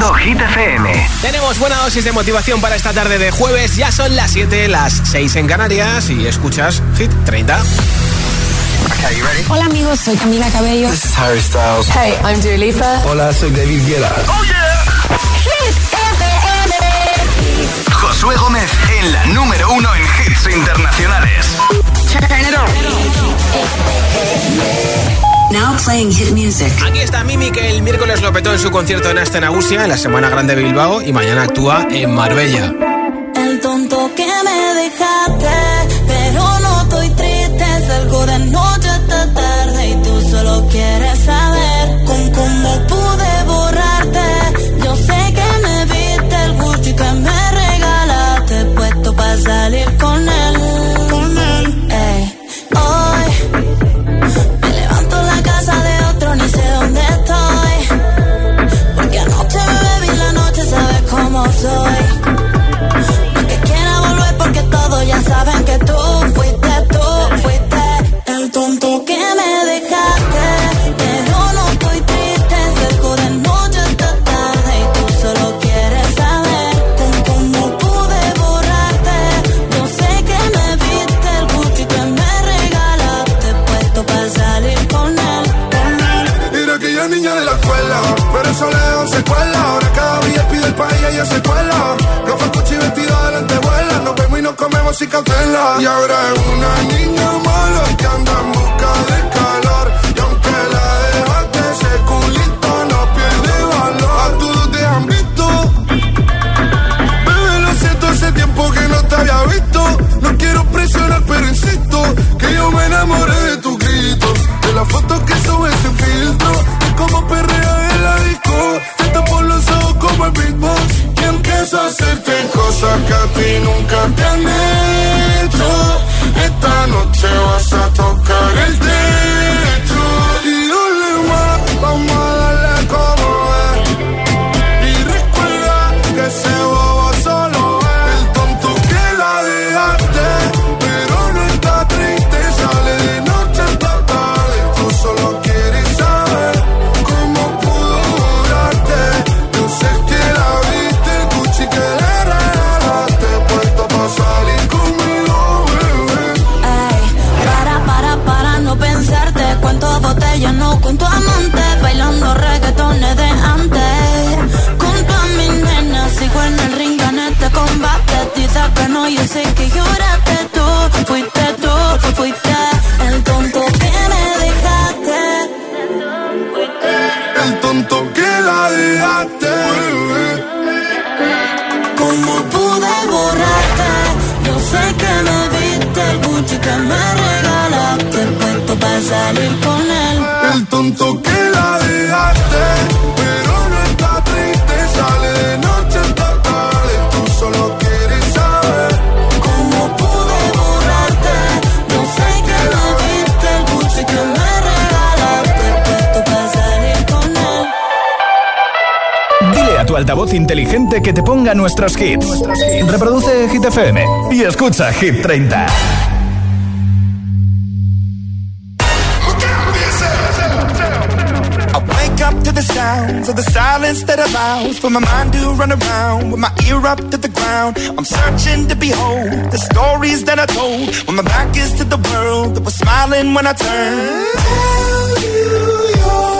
escuchando Hit FM. Tenemos buena dosis de motivación para esta tarde de jueves. Ya son las 7, las 6 en Canarias y escuchas Hit 30. Hola amigos, soy Camila Cabello. This is Harry Styles. Hey, I'm Dua Lipa. Hola, soy David Guetta. Oh yeah. Hit FM. Josué Gómez en la número uno en hits internacionales. Now playing hit music. Aquí está Mimi que el miércoles lo petó en su concierto en Astenagusia en la Semana Grande de Bilbao y mañana actúa en Marbella. El tonto que me dejaste, el y ella se cuela. No fue Gucci vestido de lentejuela. Nos vemos y nos comemos sin cautela. Y ahora es una niña mala que anda en busca de nuestros hits. Reproduce Hit FM y escucha Hit 30. I wake up to the sounds of the silence that allows for my mind to run around with my ear up to the ground. I'm searching to behold the stories that I told when my back is to the world that was smiling when I turned. Tell you you're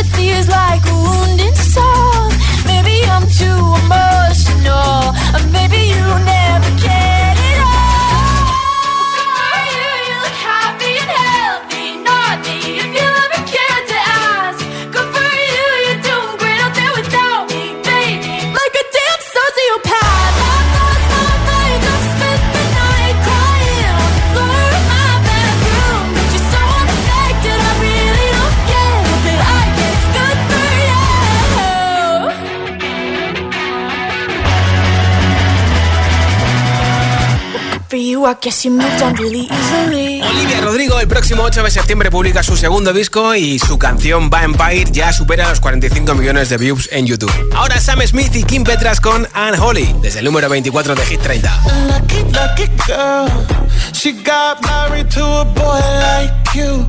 Empathy is like a wounded soul. Maybe I'm too emotional, or maybe you never. Olivia Rodrigo el próximo 8 de septiembre publica su segundo disco y su canción Vampire ya supera los 45 millones de views en YouTube. Ahora Sam Smith y Kim Petras con Anne Holly desde el número 24 de Hit 30. She got married to a boy like you.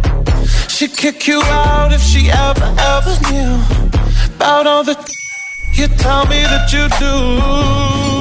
She'd kick you out if she ever, ever knew about all the you tell me that you do.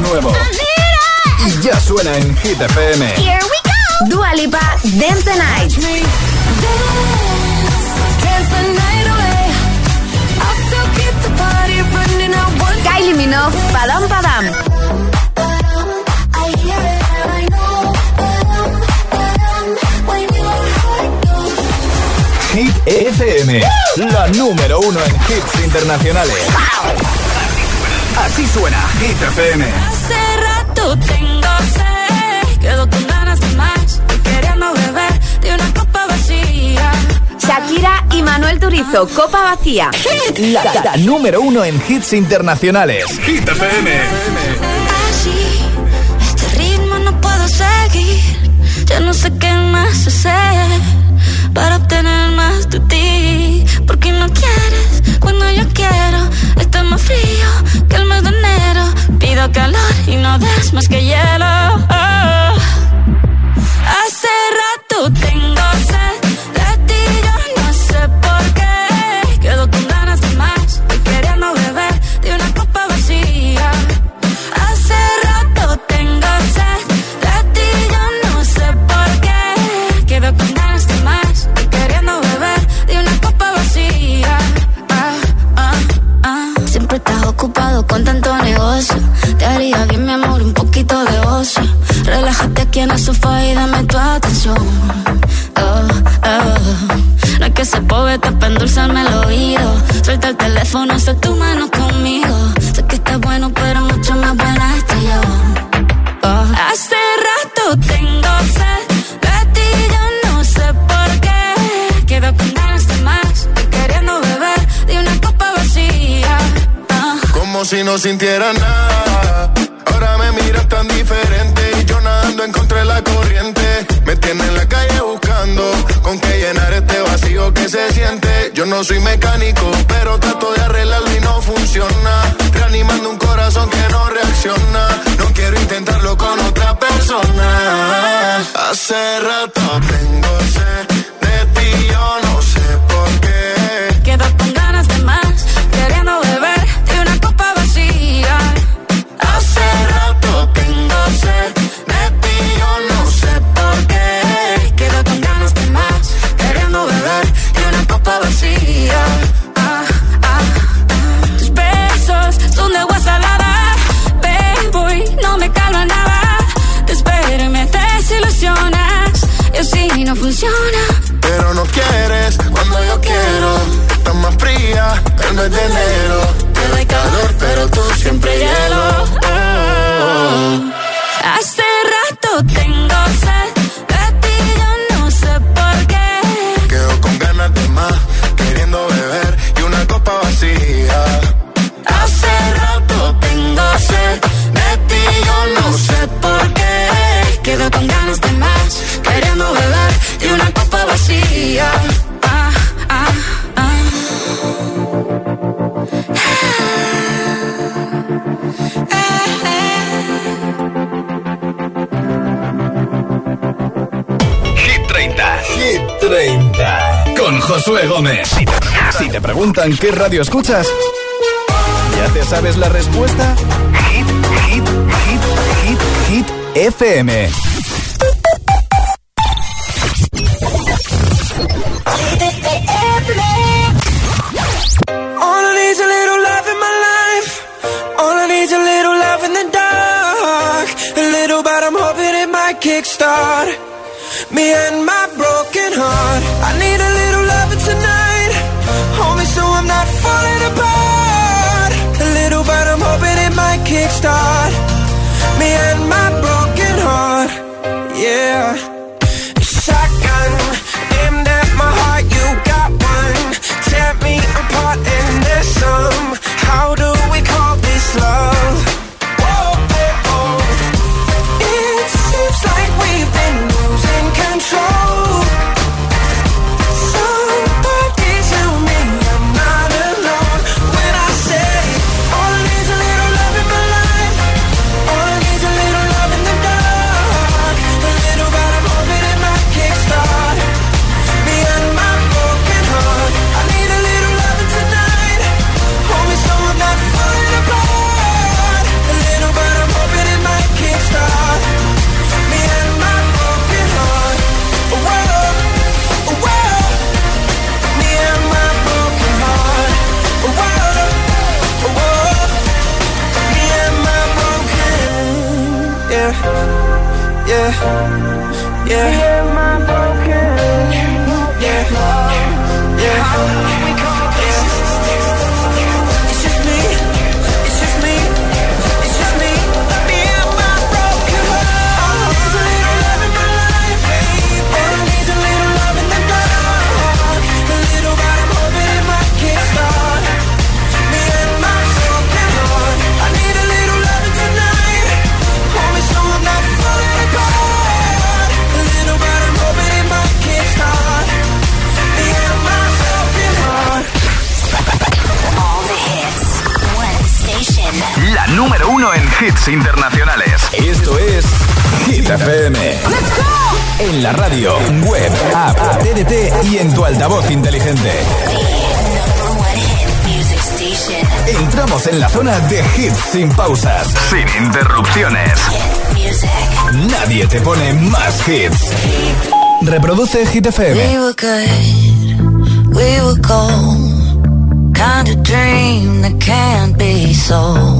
nuevo. Y ya suena en Hit FM. Here we go. Dua Lipa, Dance the Night. Kylie Minogue, Padam Padam. Hit FM, la número uno en hits internacionales. Wow. Así suena Hit FM. Hace rato tengo sed, quedo con ganas de más. Queriendo beber de una copa vacía. Shakira y Manuel Turizo, Copa Vacía. La, número uno en hits internacionales. Hit FM. Así, este ritmo no puedo seguir. Ya no sé qué más hacer para obtener más de ti. Porque no quieres cuando yo quiero. Está más frío que el mes de enero. Pido calor y no des más que hielo. Oh. Hace rato sofá y dame tu atención. Oh, oh. No hay que ser poeta para endulzarme el oído. Suelta el teléfono, haz tu mano conmigo. Sé que estás bueno, pero mucho más buena estoy yo. Oh. Hace rato tengo sed de ti, yo no sé por qué. Quedo con ganas de más, queriendo beber de una copa vacía. Ah. Como si no sintiera nada. Ahora me miras tan diferente y nadando la corriente. Me tiene en la calle buscando con qué llenar este vacío que se siente. Yo no soy mecánico, pero trato de arreglarlo y no funciona. Reanimando un corazón que no reacciona. No quiero intentarlo con otra persona. Hace rato tengo sed de ti, yo no sé por qué. Quedo con ganas de más, queriendo Ah, ah, ah. Tus besos son de agua salada, boy, no me calma nada. Te espero y me desilusionas, y así no funciona. Pero no quieres cuando yo quiero. Estás más fría el mes de enero. Te doy calor, pero tú siempre hielo. Oh. Hace rato tengo sed Hit 30. Con Josué Gómez. Si te preguntan qué radio escuchas, ¿ya te sabes la respuesta? Hit, hit, hit, hit, hit, FM. All I need's a little love in my life. All I need's a little love in the dark. A little, but I'm hoping it might kickstart me and my broken heart. I need a little loving tonight. Hold me so I'm not falling apart. A little, but I'm hoping it might kickstart me and hits internacionales. Esto es Hit FM. En la radio, web, app, TDT y en tu altavoz inteligente. Entramos en la zona de hits sin pausas, sin interrupciones. Nadie te pone más hits. Reproduce Hit FM. We were good, we were gold. Kind of dream that can't be sold.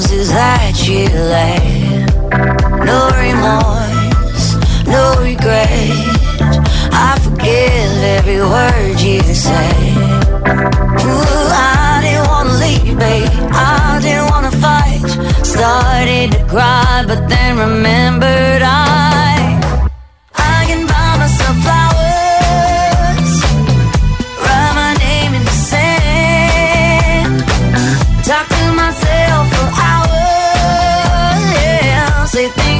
Roses that you laid. No remorse, no regret. I forgive every word you say. Ooh, I didn't wanna leave, babe. I didn't wanna fight. Started to cry, but then remembered. I say things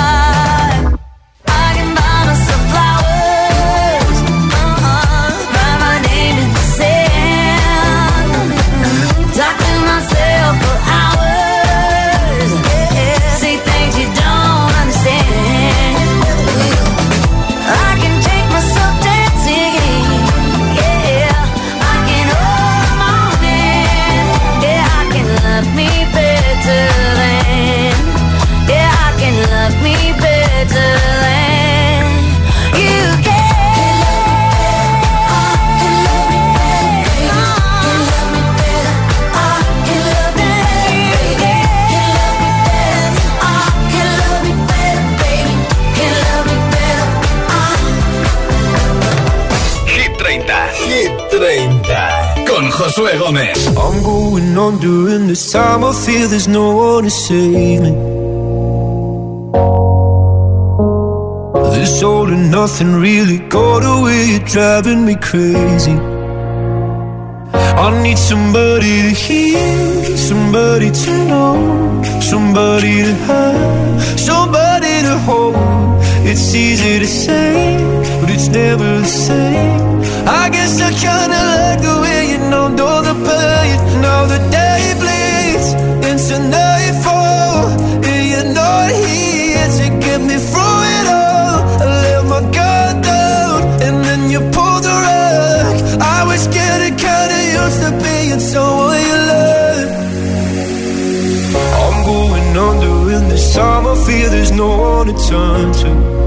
Josué Gómez. I'm going on during this time. I feel there's no one to save me. This all and nothing really got away. You're driving me crazy. I need somebody to hear, somebody to know, somebody to have, somebody to hold. It's easy to say, but it's never the same. I guess I kinda like the way and you're not here to get me through it all. I let my guard down, and then you pulled the rug. I was getting kinda used to being someone you love. I'm going under time. I feel there's no one to turn to.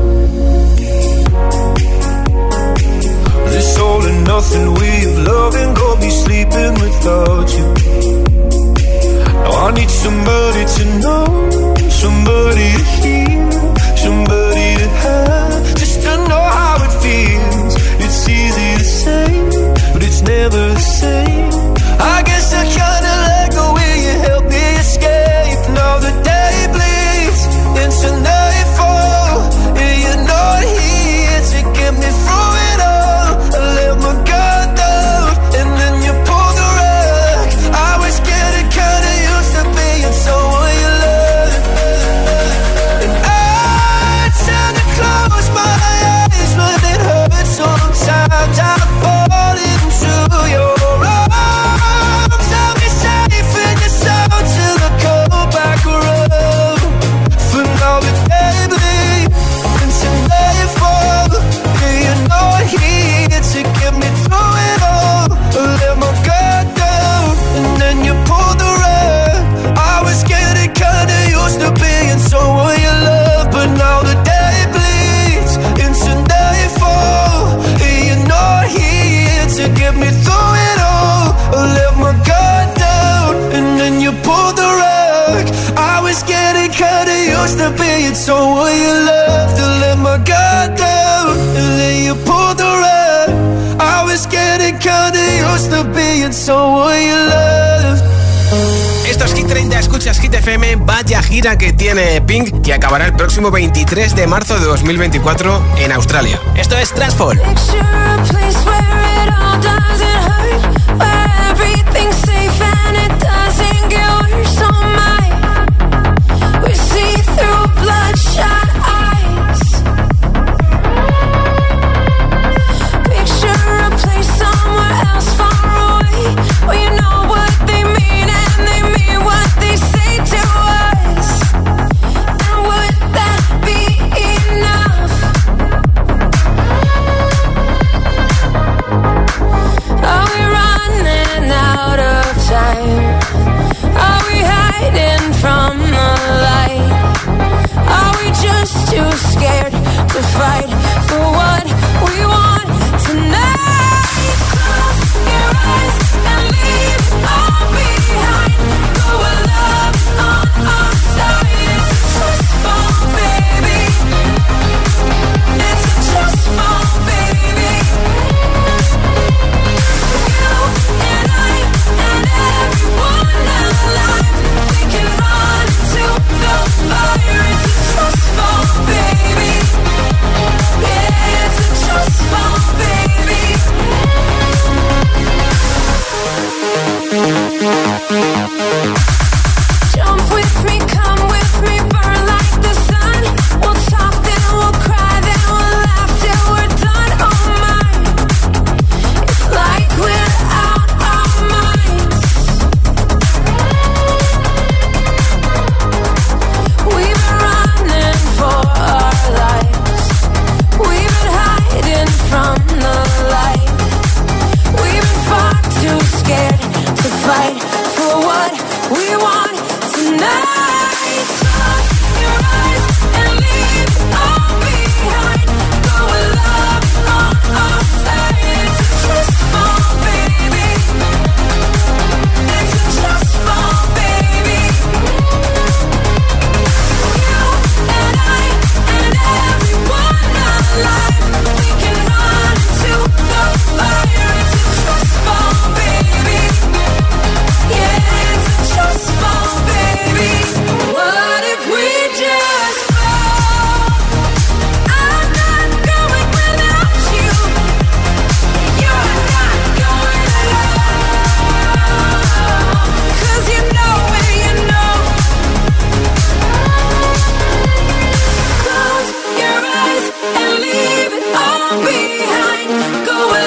All and nothing way of loving got me sleeping without you. Now I need somebody to know, somebody to hear, somebody to have, just to know how it feels. It's easy to say, but it's never the same. I guess I kinda like the way you help me escape. Now day bleeds into nightfall, gira que tiene Pink, que acabará el próximo 23 de marzo de 2024 en Australia. Esto es time? Are we hiding from the light? Are we just too scared to fight?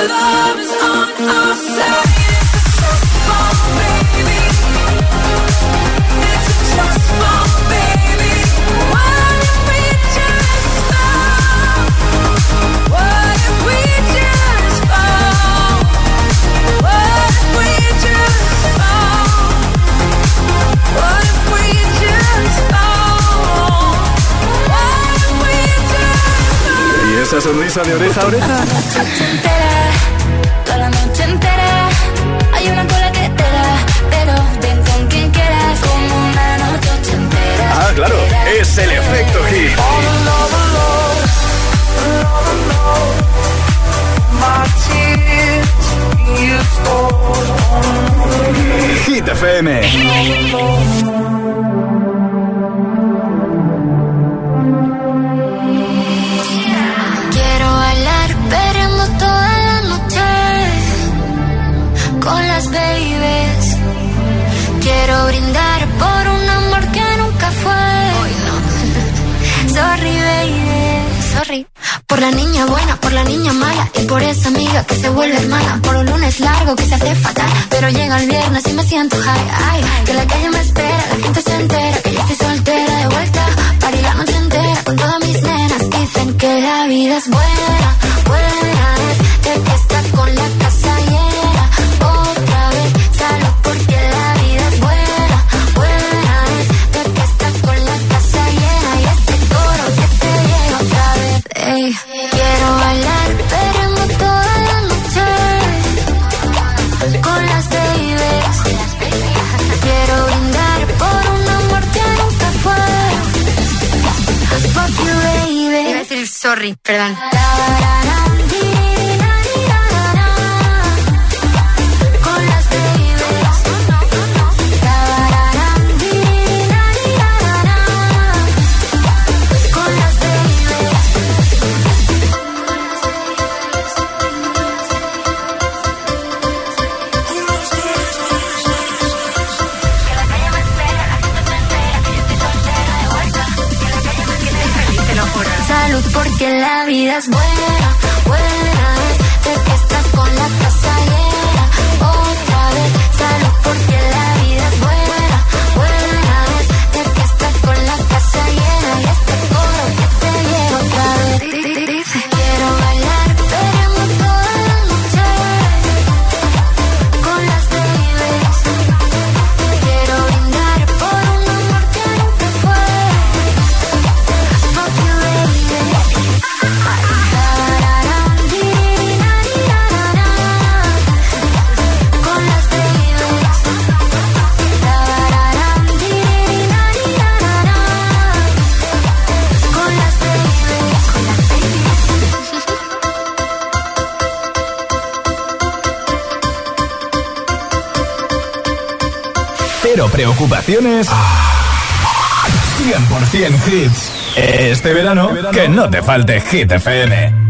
Transfall. de oreja a oreja. claro, es el efecto hit. Hit FM. La niña buena, por la niña mala y por esa amiga que se vuelve hermana. Por un lunes largo que se hace fatal, pero llega el viernes y me siento high. Ay, que la calle me espera, la gente se entera que yo estoy soltera de vuelta. Para la noche entera con todas mis nenas. Dicen que la vida es buena, buena sorry, perdón. las mueve. ocupaciones, 100% ah. hits. Este, este verano, que no te falte Hit FM.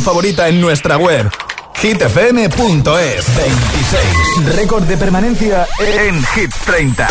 favorita en nuestra web hitfm.es 26. Récord de permanencia en Hit 30.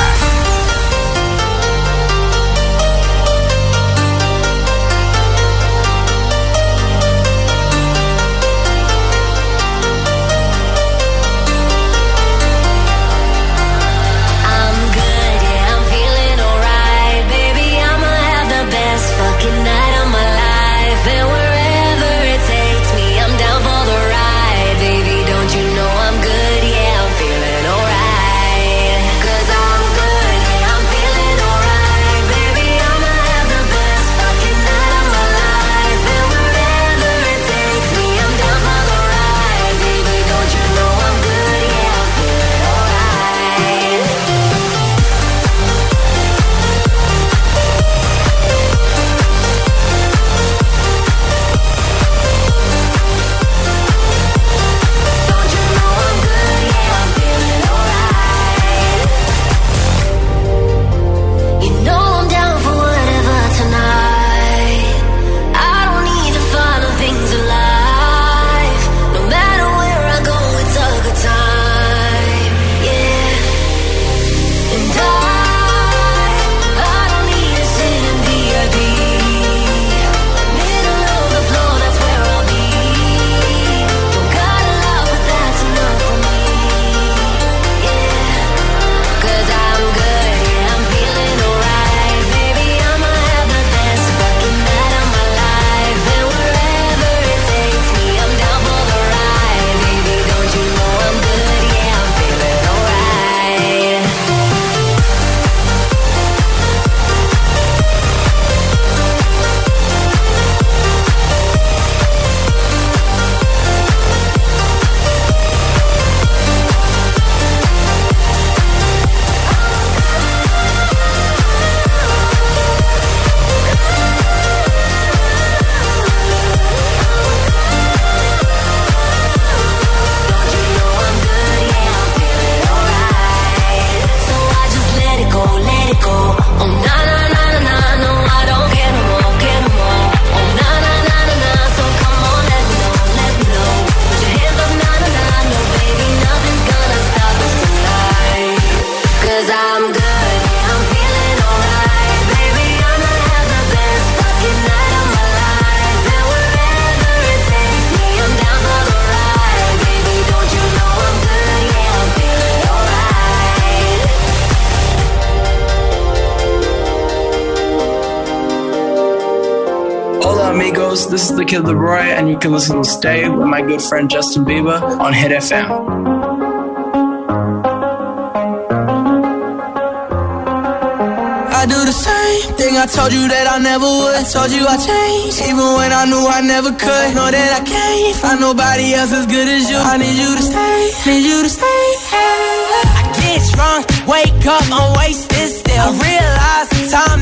This is the Kid Leroy, and you can listen to Stay with my good friend Justin Bieber on Hit FM. I do the same thing I told you that I never would. I told you I changed, even when I knew I never could. Know that I can't find nobody else as good as you. I need you to stay, need you to stay. I get drunk, wake up, I'm wasted still. I realize the time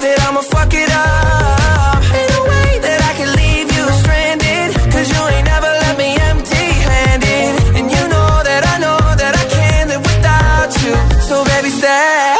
That I'ma fuck it up. Ain't way that I can leave you stranded. Cause you ain't never left me empty handed. And you know that I know that I can't live without you. So baby, stay.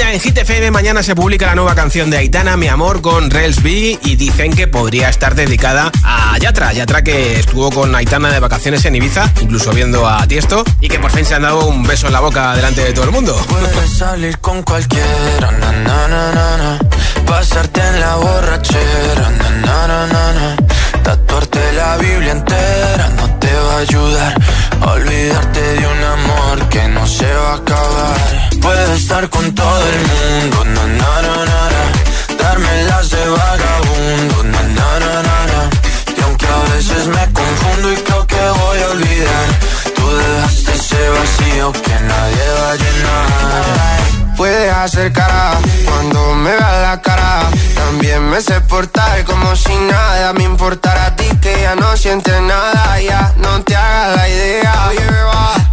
30 en Hit FM. Mañana se publica la nueva canción de Aitana, Mi Amor, con Rels B. Y dicen que podría estar dedicada a Yatra. Yatra que estuvo con Aitana de vacaciones en Ibiza, incluso viendo a Tiesto. Y que por fin se han dado un beso en la boca delante de todo el mundo. Puedes salir con cualquiera, pasarte en la borrachera, tatuarte la Biblia entera no te va a ayudar. Olvidarte de un amor que no se va a acabar. Puedes estar con todo el mundo, na, na, na, na, darme las de vagabundo, y aunque a veces me confundo y creo que voy a olvidar, tú dejaste ese vacío que nadie va a llenar. Puedes hacer cara cuando me veas la cara. También me sé portar como si nada me importara a ti que ya no sientes nada. Ya no te hagas la idea.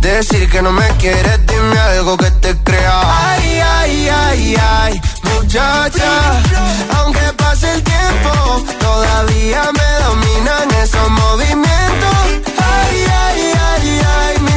Decir que no me quieres, dime algo que te crea. Ay, ay, ay, ay, muchacha. Aunque pase el tiempo, todavía me dominan esos movimientos. Ay, ay, ay, ay, mi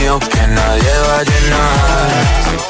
vacío que nadie va a llenar.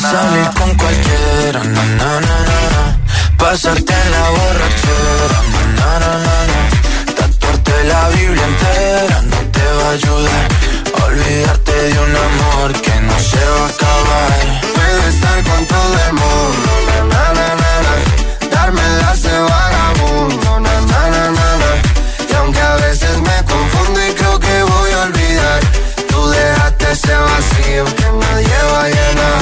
Samaná. salir con cualquiera, na, na, na, na, pasarte en la borrachera, na, na, na, na, tatuarte la Biblia entera no te va a ayudar. Olvidarte de un amor que no se va a acabar. Puedes estar con todo el mundo, na, na, na, na, darme las de vagabundo, na, na, na, na, y aunque a veces me confundo y creo que voy a olvidar, tú dejaste ese vacío que nadie va a llenar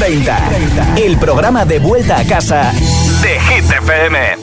30, el programa de vuelta a casa de Hit FM.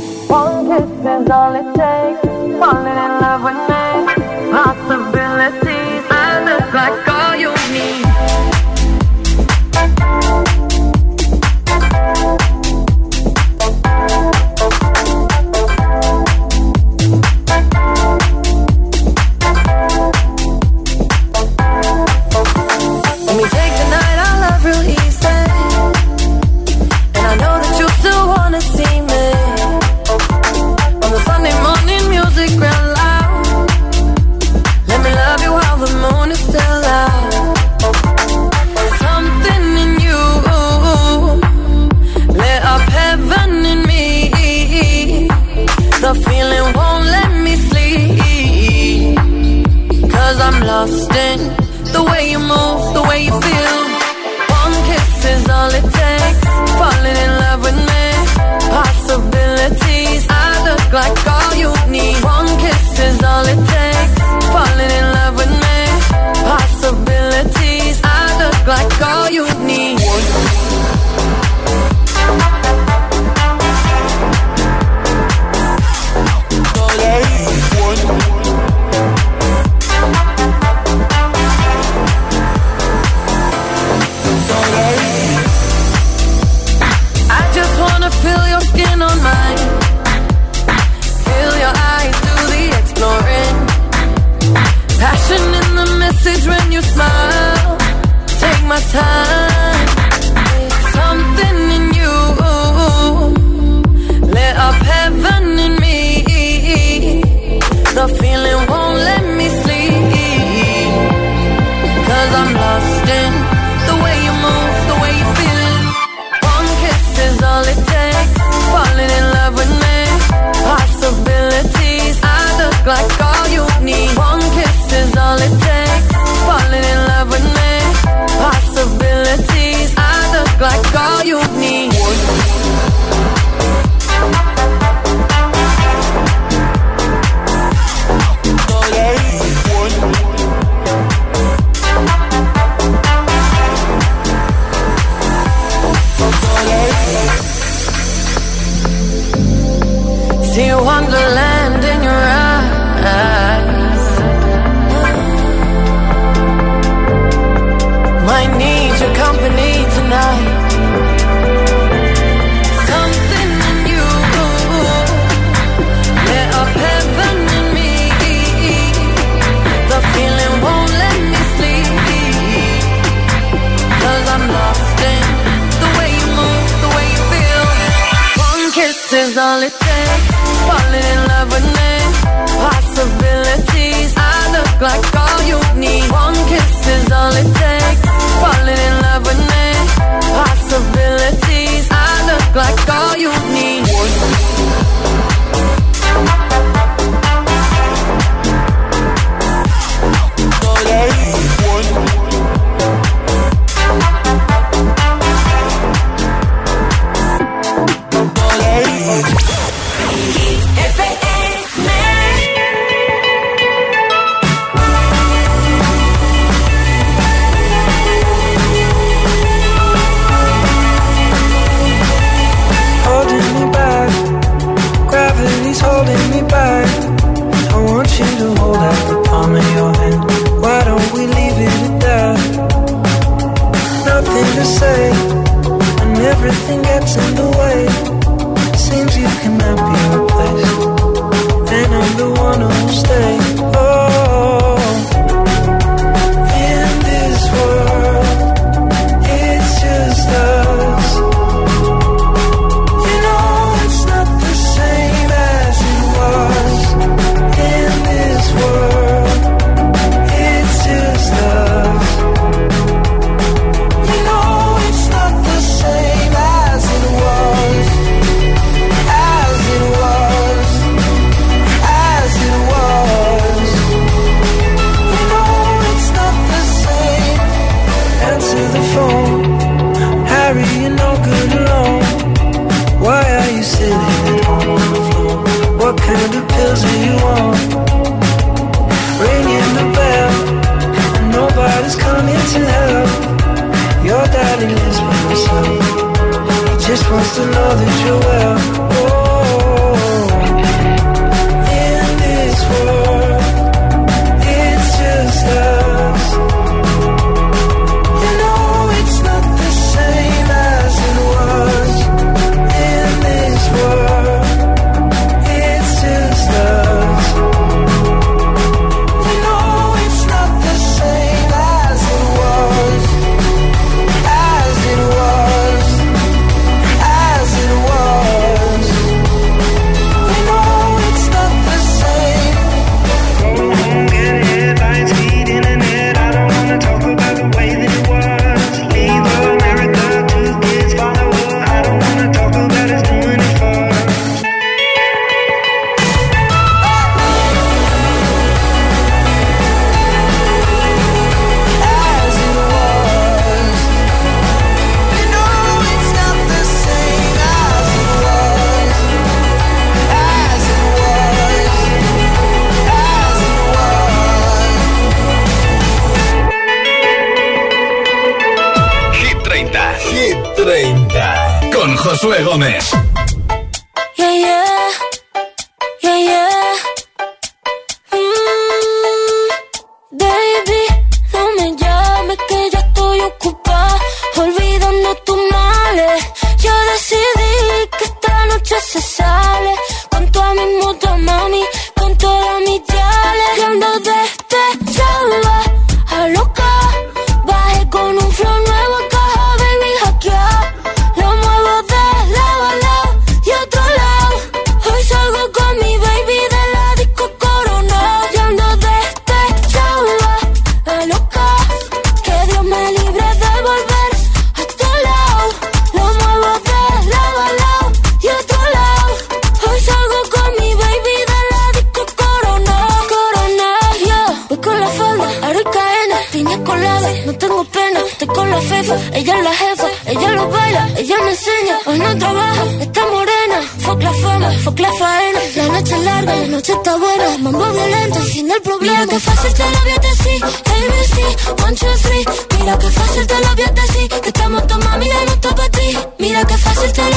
one, two, three. Mira que fácil te lo voy a decir Que estamos tomando mami de gusto para ti. Mira que fácil te lo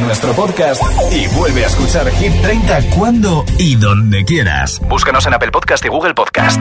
nuestro podcast y vuelve a escuchar Hit 30 cuando y donde quieras. Búscanos en Apple Podcast y Google Podcast.